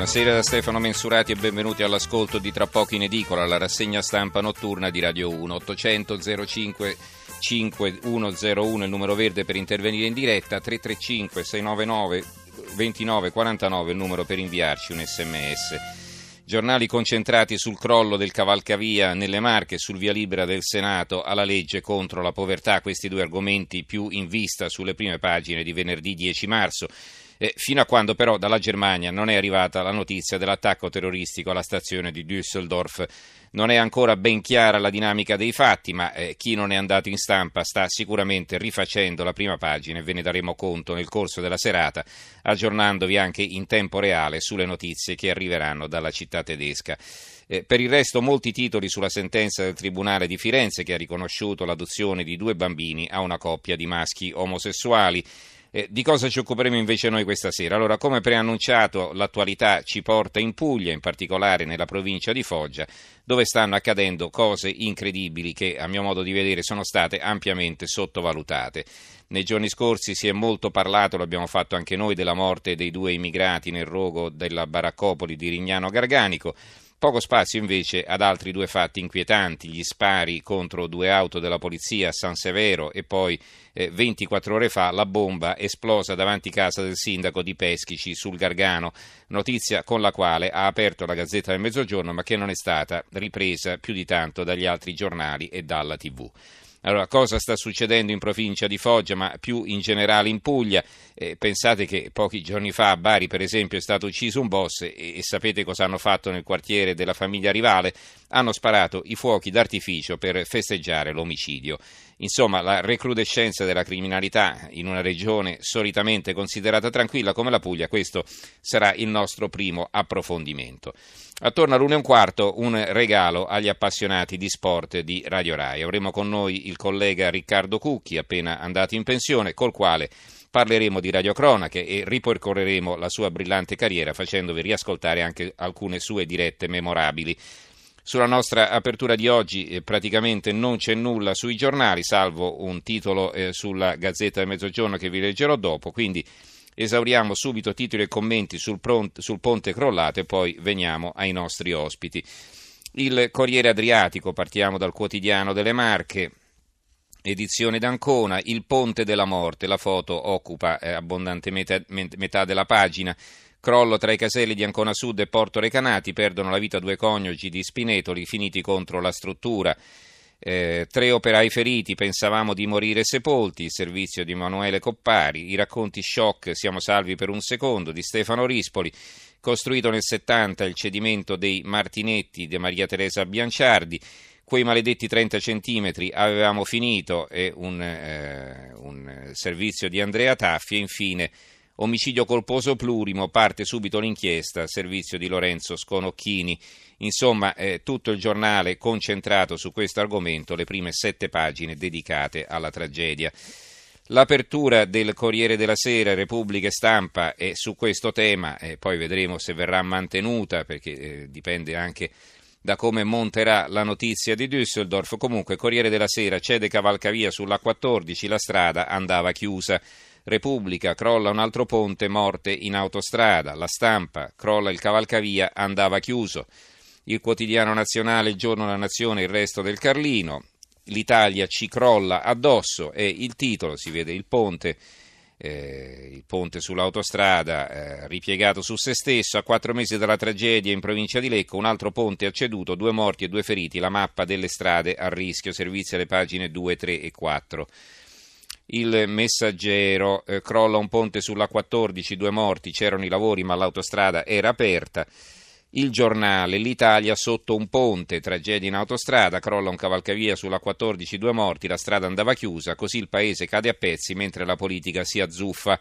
Buonasera da Stefano Mensurati e benvenuti all'ascolto di Tra poco in edicola, la rassegna stampa notturna di Radio 1. 800 05 5101 il numero verde per intervenire in diretta, 335 699 2949 il numero per inviarci un sms. Giornali concentrati sul crollo del cavalcavia nelle Marche, sul via libera del Senato alla legge contro la povertà, questi due argomenti più in vista sulle prime pagine di venerdì 10 marzo eh, fino a quando però dalla Germania non è arrivata la notizia dell'attacco terroristico alla stazione di Düsseldorf. Non è ancora ben chiara la dinamica dei fatti, ma eh, chi non è andato in stampa sta sicuramente rifacendo la prima pagina e ve ne daremo conto nel corso della serata, aggiornandovi anche in tempo reale sulle notizie che arriveranno dalla città tedesca. Eh, per il resto molti titoli sulla sentenza del Tribunale di Firenze che ha riconosciuto l'adozione di due bambini a una coppia di maschi omosessuali. Eh, di cosa ci occuperemo invece noi questa sera? Allora, come preannunciato, l'attualità ci porta in Puglia, in particolare nella provincia di Foggia, dove stanno accadendo cose incredibili che, a mio modo di vedere, sono state ampiamente sottovalutate. Nei giorni scorsi si è molto parlato, lo abbiamo fatto anche noi, della morte dei due immigrati nel rogo della baraccopoli di Rignano Garganico. Poco spazio invece ad altri due fatti inquietanti, gli spari contro due auto della polizia a San Severo e poi eh, 24 ore fa la bomba esplosa davanti casa del sindaco di Peschici sul Gargano, notizia con la quale ha aperto la Gazzetta del Mezzogiorno ma che non è stata ripresa più di tanto dagli altri giornali e dalla TV. Allora, cosa sta succedendo in provincia di Foggia, ma più in generale in Puglia? Eh, pensate che pochi giorni fa a Bari, per esempio, è stato ucciso un boss e, e sapete cosa hanno fatto nel quartiere della famiglia rivale? Hanno sparato i fuochi d'artificio per festeggiare l'omicidio. Insomma, la recrudescenza della criminalità in una regione solitamente considerata tranquilla come la Puglia, questo sarà il nostro primo approfondimento. Attorno all'una e un quarto un regalo agli appassionati di sport di Radio Rai. Avremo con noi il collega Riccardo Cucchi, appena andato in pensione, col quale parleremo di radiocronache e ripercorreremo la sua brillante carriera facendovi riascoltare anche alcune sue dirette memorabili. Sulla nostra apertura di oggi eh, praticamente non c'è nulla sui giornali, salvo un titolo eh, sulla Gazzetta del Mezzogiorno che vi leggerò dopo, quindi Esauriamo subito titoli e commenti sul, pronte, sul ponte crollato e poi veniamo ai nostri ospiti. Il Corriere Adriatico, partiamo dal quotidiano delle Marche, edizione d'Ancona, il ponte della morte, la foto occupa eh, abbondante metà, metà della pagina. Crollo tra i caselli di Ancona Sud e Porto Recanati, perdono la vita due coniugi di Spinetoli finiti contro la struttura. Eh, tre operai feriti, pensavamo di morire sepolti, il servizio di Emanuele Coppari, i racconti shock, siamo salvi per un secondo, di Stefano Rispoli, costruito nel 70 il cedimento dei Martinetti di Maria Teresa Bianciardi, quei maledetti 30 centimetri avevamo finito e un, eh, un servizio di Andrea Taffi e infine Omicidio colposo plurimo, parte subito l'inchiesta, servizio di Lorenzo Sconocchini. Insomma, eh, tutto il giornale concentrato su questo argomento, le prime sette pagine dedicate alla tragedia. L'apertura del Corriere della Sera, Repubblica e Stampa è su questo tema, e poi vedremo se verrà mantenuta, perché eh, dipende anche da come monterà la notizia di Düsseldorf. Comunque, Corriere della Sera cede cavalcavia sulla 14, la strada andava chiusa. Repubblica, crolla un altro ponte, morte in autostrada. La stampa, crolla il cavalcavia, andava chiuso. Il quotidiano nazionale, il giorno della nazione, il resto del Carlino. L'Italia ci crolla addosso e il titolo, si vede il ponte, eh, il ponte sull'autostrada eh, ripiegato su se stesso. A quattro mesi dalla tragedia in provincia di Lecco, un altro ponte ha ceduto, due morti e due feriti. La mappa delle strade a rischio, servizi alle pagine 2, 3 e 4. Il messaggero eh, crolla un ponte sulla 14, due morti, c'erano i lavori ma l'autostrada era aperta. Il giornale, l'Italia sotto un ponte, tragedia in autostrada, crolla un cavalcavia sulla 14, due morti, la strada andava chiusa, così il paese cade a pezzi mentre la politica si azzuffa.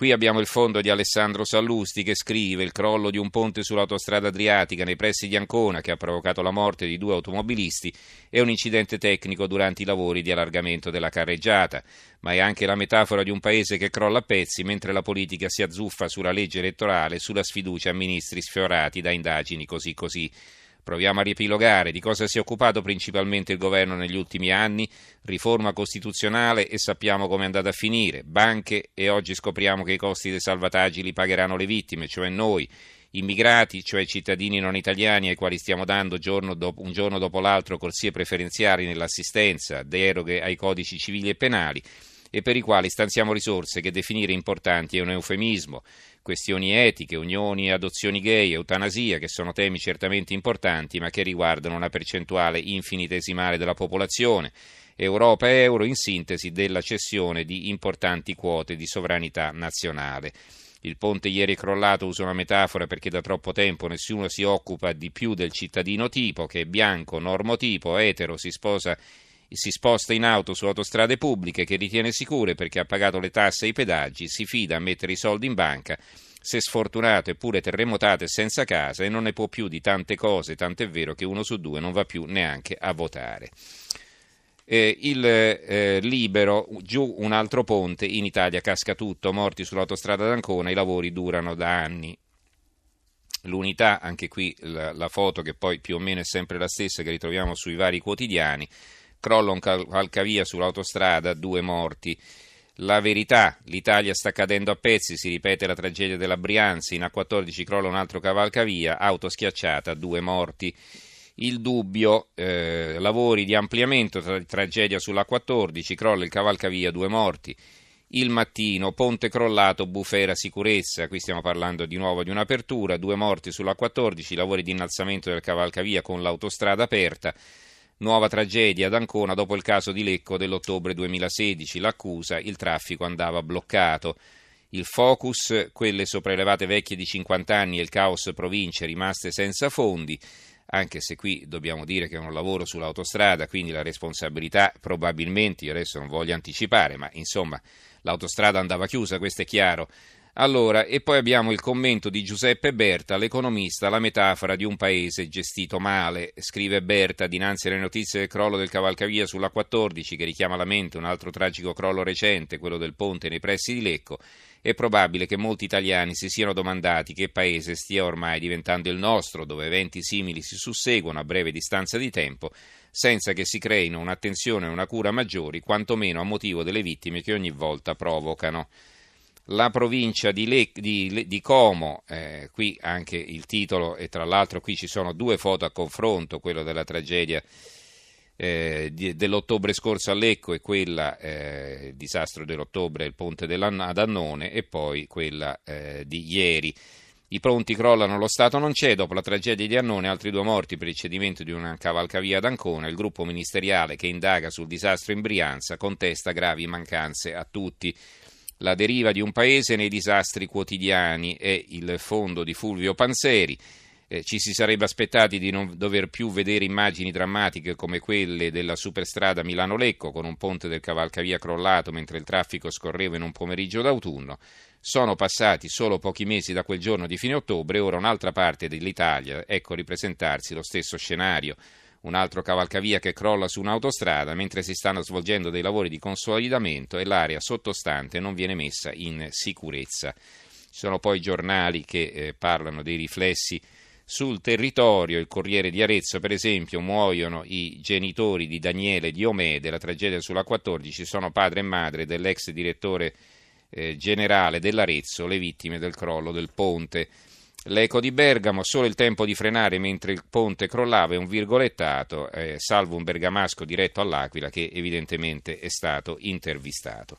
Qui abbiamo il fondo di Alessandro Sallusti che scrive il crollo di un ponte sull'autostrada Adriatica nei pressi di Ancona che ha provocato la morte di due automobilisti è un incidente tecnico durante i lavori di allargamento della carreggiata, ma è anche la metafora di un paese che crolla a pezzi mentre la politica si azzuffa sulla legge elettorale e sulla sfiducia a ministri sfiorati da indagini così così. Proviamo a riepilogare. Di cosa si è occupato principalmente il governo negli ultimi anni, riforma costituzionale e sappiamo come è andata a finire, banche e oggi scopriamo che i costi dei salvataggi li pagheranno le vittime, cioè noi, immigrati, cioè cittadini non italiani ai quali stiamo dando giorno dopo, un giorno dopo l'altro corsie preferenziali nell'assistenza, deroghe ai codici civili e penali e per i quali stanziamo risorse che definire importanti è un eufemismo. Questioni etiche, unioni adozioni gay, eutanasia, che sono temi certamente importanti ma che riguardano una percentuale infinitesimale della popolazione. Europa e euro in sintesi della cessione di importanti quote di sovranità nazionale. Il ponte ieri è crollato, uso una metafora perché da troppo tempo nessuno si occupa di più del cittadino tipo che è bianco, normotipo, etero, si sposa si sposta in auto su autostrade pubbliche che ritiene sicure perché ha pagato le tasse e i pedaggi, si fida a mettere i soldi in banca, se sfortunato eppure terremotato e senza casa e non ne può più di tante cose, tant'è vero che uno su due non va più neanche a votare. Eh, il eh, Libero, giù un altro ponte, in Italia casca tutto, morti sull'autostrada d'Ancona, i lavori durano da anni. L'unità, anche qui la, la foto che poi più o meno è sempre la stessa che ritroviamo sui vari quotidiani, crolla un cavalcavia sull'autostrada, due morti. La verità, l'Italia sta cadendo a pezzi, si ripete la tragedia della Brianza, in A14 crolla un altro cavalcavia, auto schiacciata, due morti. Il dubbio, eh, lavori di ampliamento, tra, tragedia sull'A14, crolla il cavalcavia, due morti. Il mattino, ponte crollato, bufera sicurezza, qui stiamo parlando di nuovo di un'apertura, due morti sull'A14, lavori di innalzamento del cavalcavia con l'autostrada aperta. Nuova tragedia ad Ancona dopo il caso di Lecco dell'ottobre 2016. L'accusa, il traffico andava bloccato. Il focus, quelle sopraelevate vecchie di 50 anni e il caos province rimaste senza fondi, anche se qui dobbiamo dire che è un lavoro sull'autostrada, quindi la responsabilità probabilmente, io adesso non voglio anticipare, ma insomma l'autostrada andava chiusa, questo è chiaro. Allora, e poi abbiamo il commento di Giuseppe Berta, l'economista, la metafora di un paese gestito male. Scrive Berta dinanzi alle notizie del crollo del cavalcavia sulla 14, che richiama alla mente un altro tragico crollo recente, quello del ponte nei pressi di Lecco. È probabile che molti italiani si siano domandati che paese stia ormai diventando il nostro, dove eventi simili si susseguono a breve distanza di tempo, senza che si creino un'attenzione e una cura maggiori, quantomeno a motivo delle vittime che ogni volta provocano la provincia di, Le, di, di Como, eh, qui anche il titolo e tra l'altro qui ci sono due foto a confronto, quello della tragedia eh, di, dell'ottobre scorso a Lecco e quella, eh, il disastro dell'ottobre, il ponte ad Annone e poi quella eh, di ieri. I pronti crollano, lo Stato non c'è, dopo la tragedia di Annone altri due morti per il cedimento di una cavalcavia ad Ancona, il gruppo ministeriale che indaga sul disastro in Brianza contesta gravi mancanze a tutti. La deriva di un paese nei disastri quotidiani è il fondo di Fulvio Panzeri. Eh, ci si sarebbe aspettati di non dover più vedere immagini drammatiche come quelle della superstrada Milano-Lecco con un ponte del cavalcavia crollato mentre il traffico scorreva in un pomeriggio d'autunno. Sono passati solo pochi mesi da quel giorno di fine ottobre e ora un'altra parte dell'Italia ecco ripresentarsi lo stesso scenario un altro cavalcavia che crolla su un'autostrada mentre si stanno svolgendo dei lavori di consolidamento e l'area sottostante non viene messa in sicurezza. Ci sono poi giornali che eh, parlano dei riflessi sul territorio, il Corriere di Arezzo per esempio, muoiono i genitori di Daniele Diomè della tragedia sulla 14, sono padre e madre dell'ex direttore eh, generale dell'Arezzo, le vittime del crollo del ponte. L'eco di Bergamo, solo il tempo di frenare mentre il ponte crollava è un virgolettato, eh, salvo un bergamasco diretto all'Aquila che evidentemente è stato intervistato.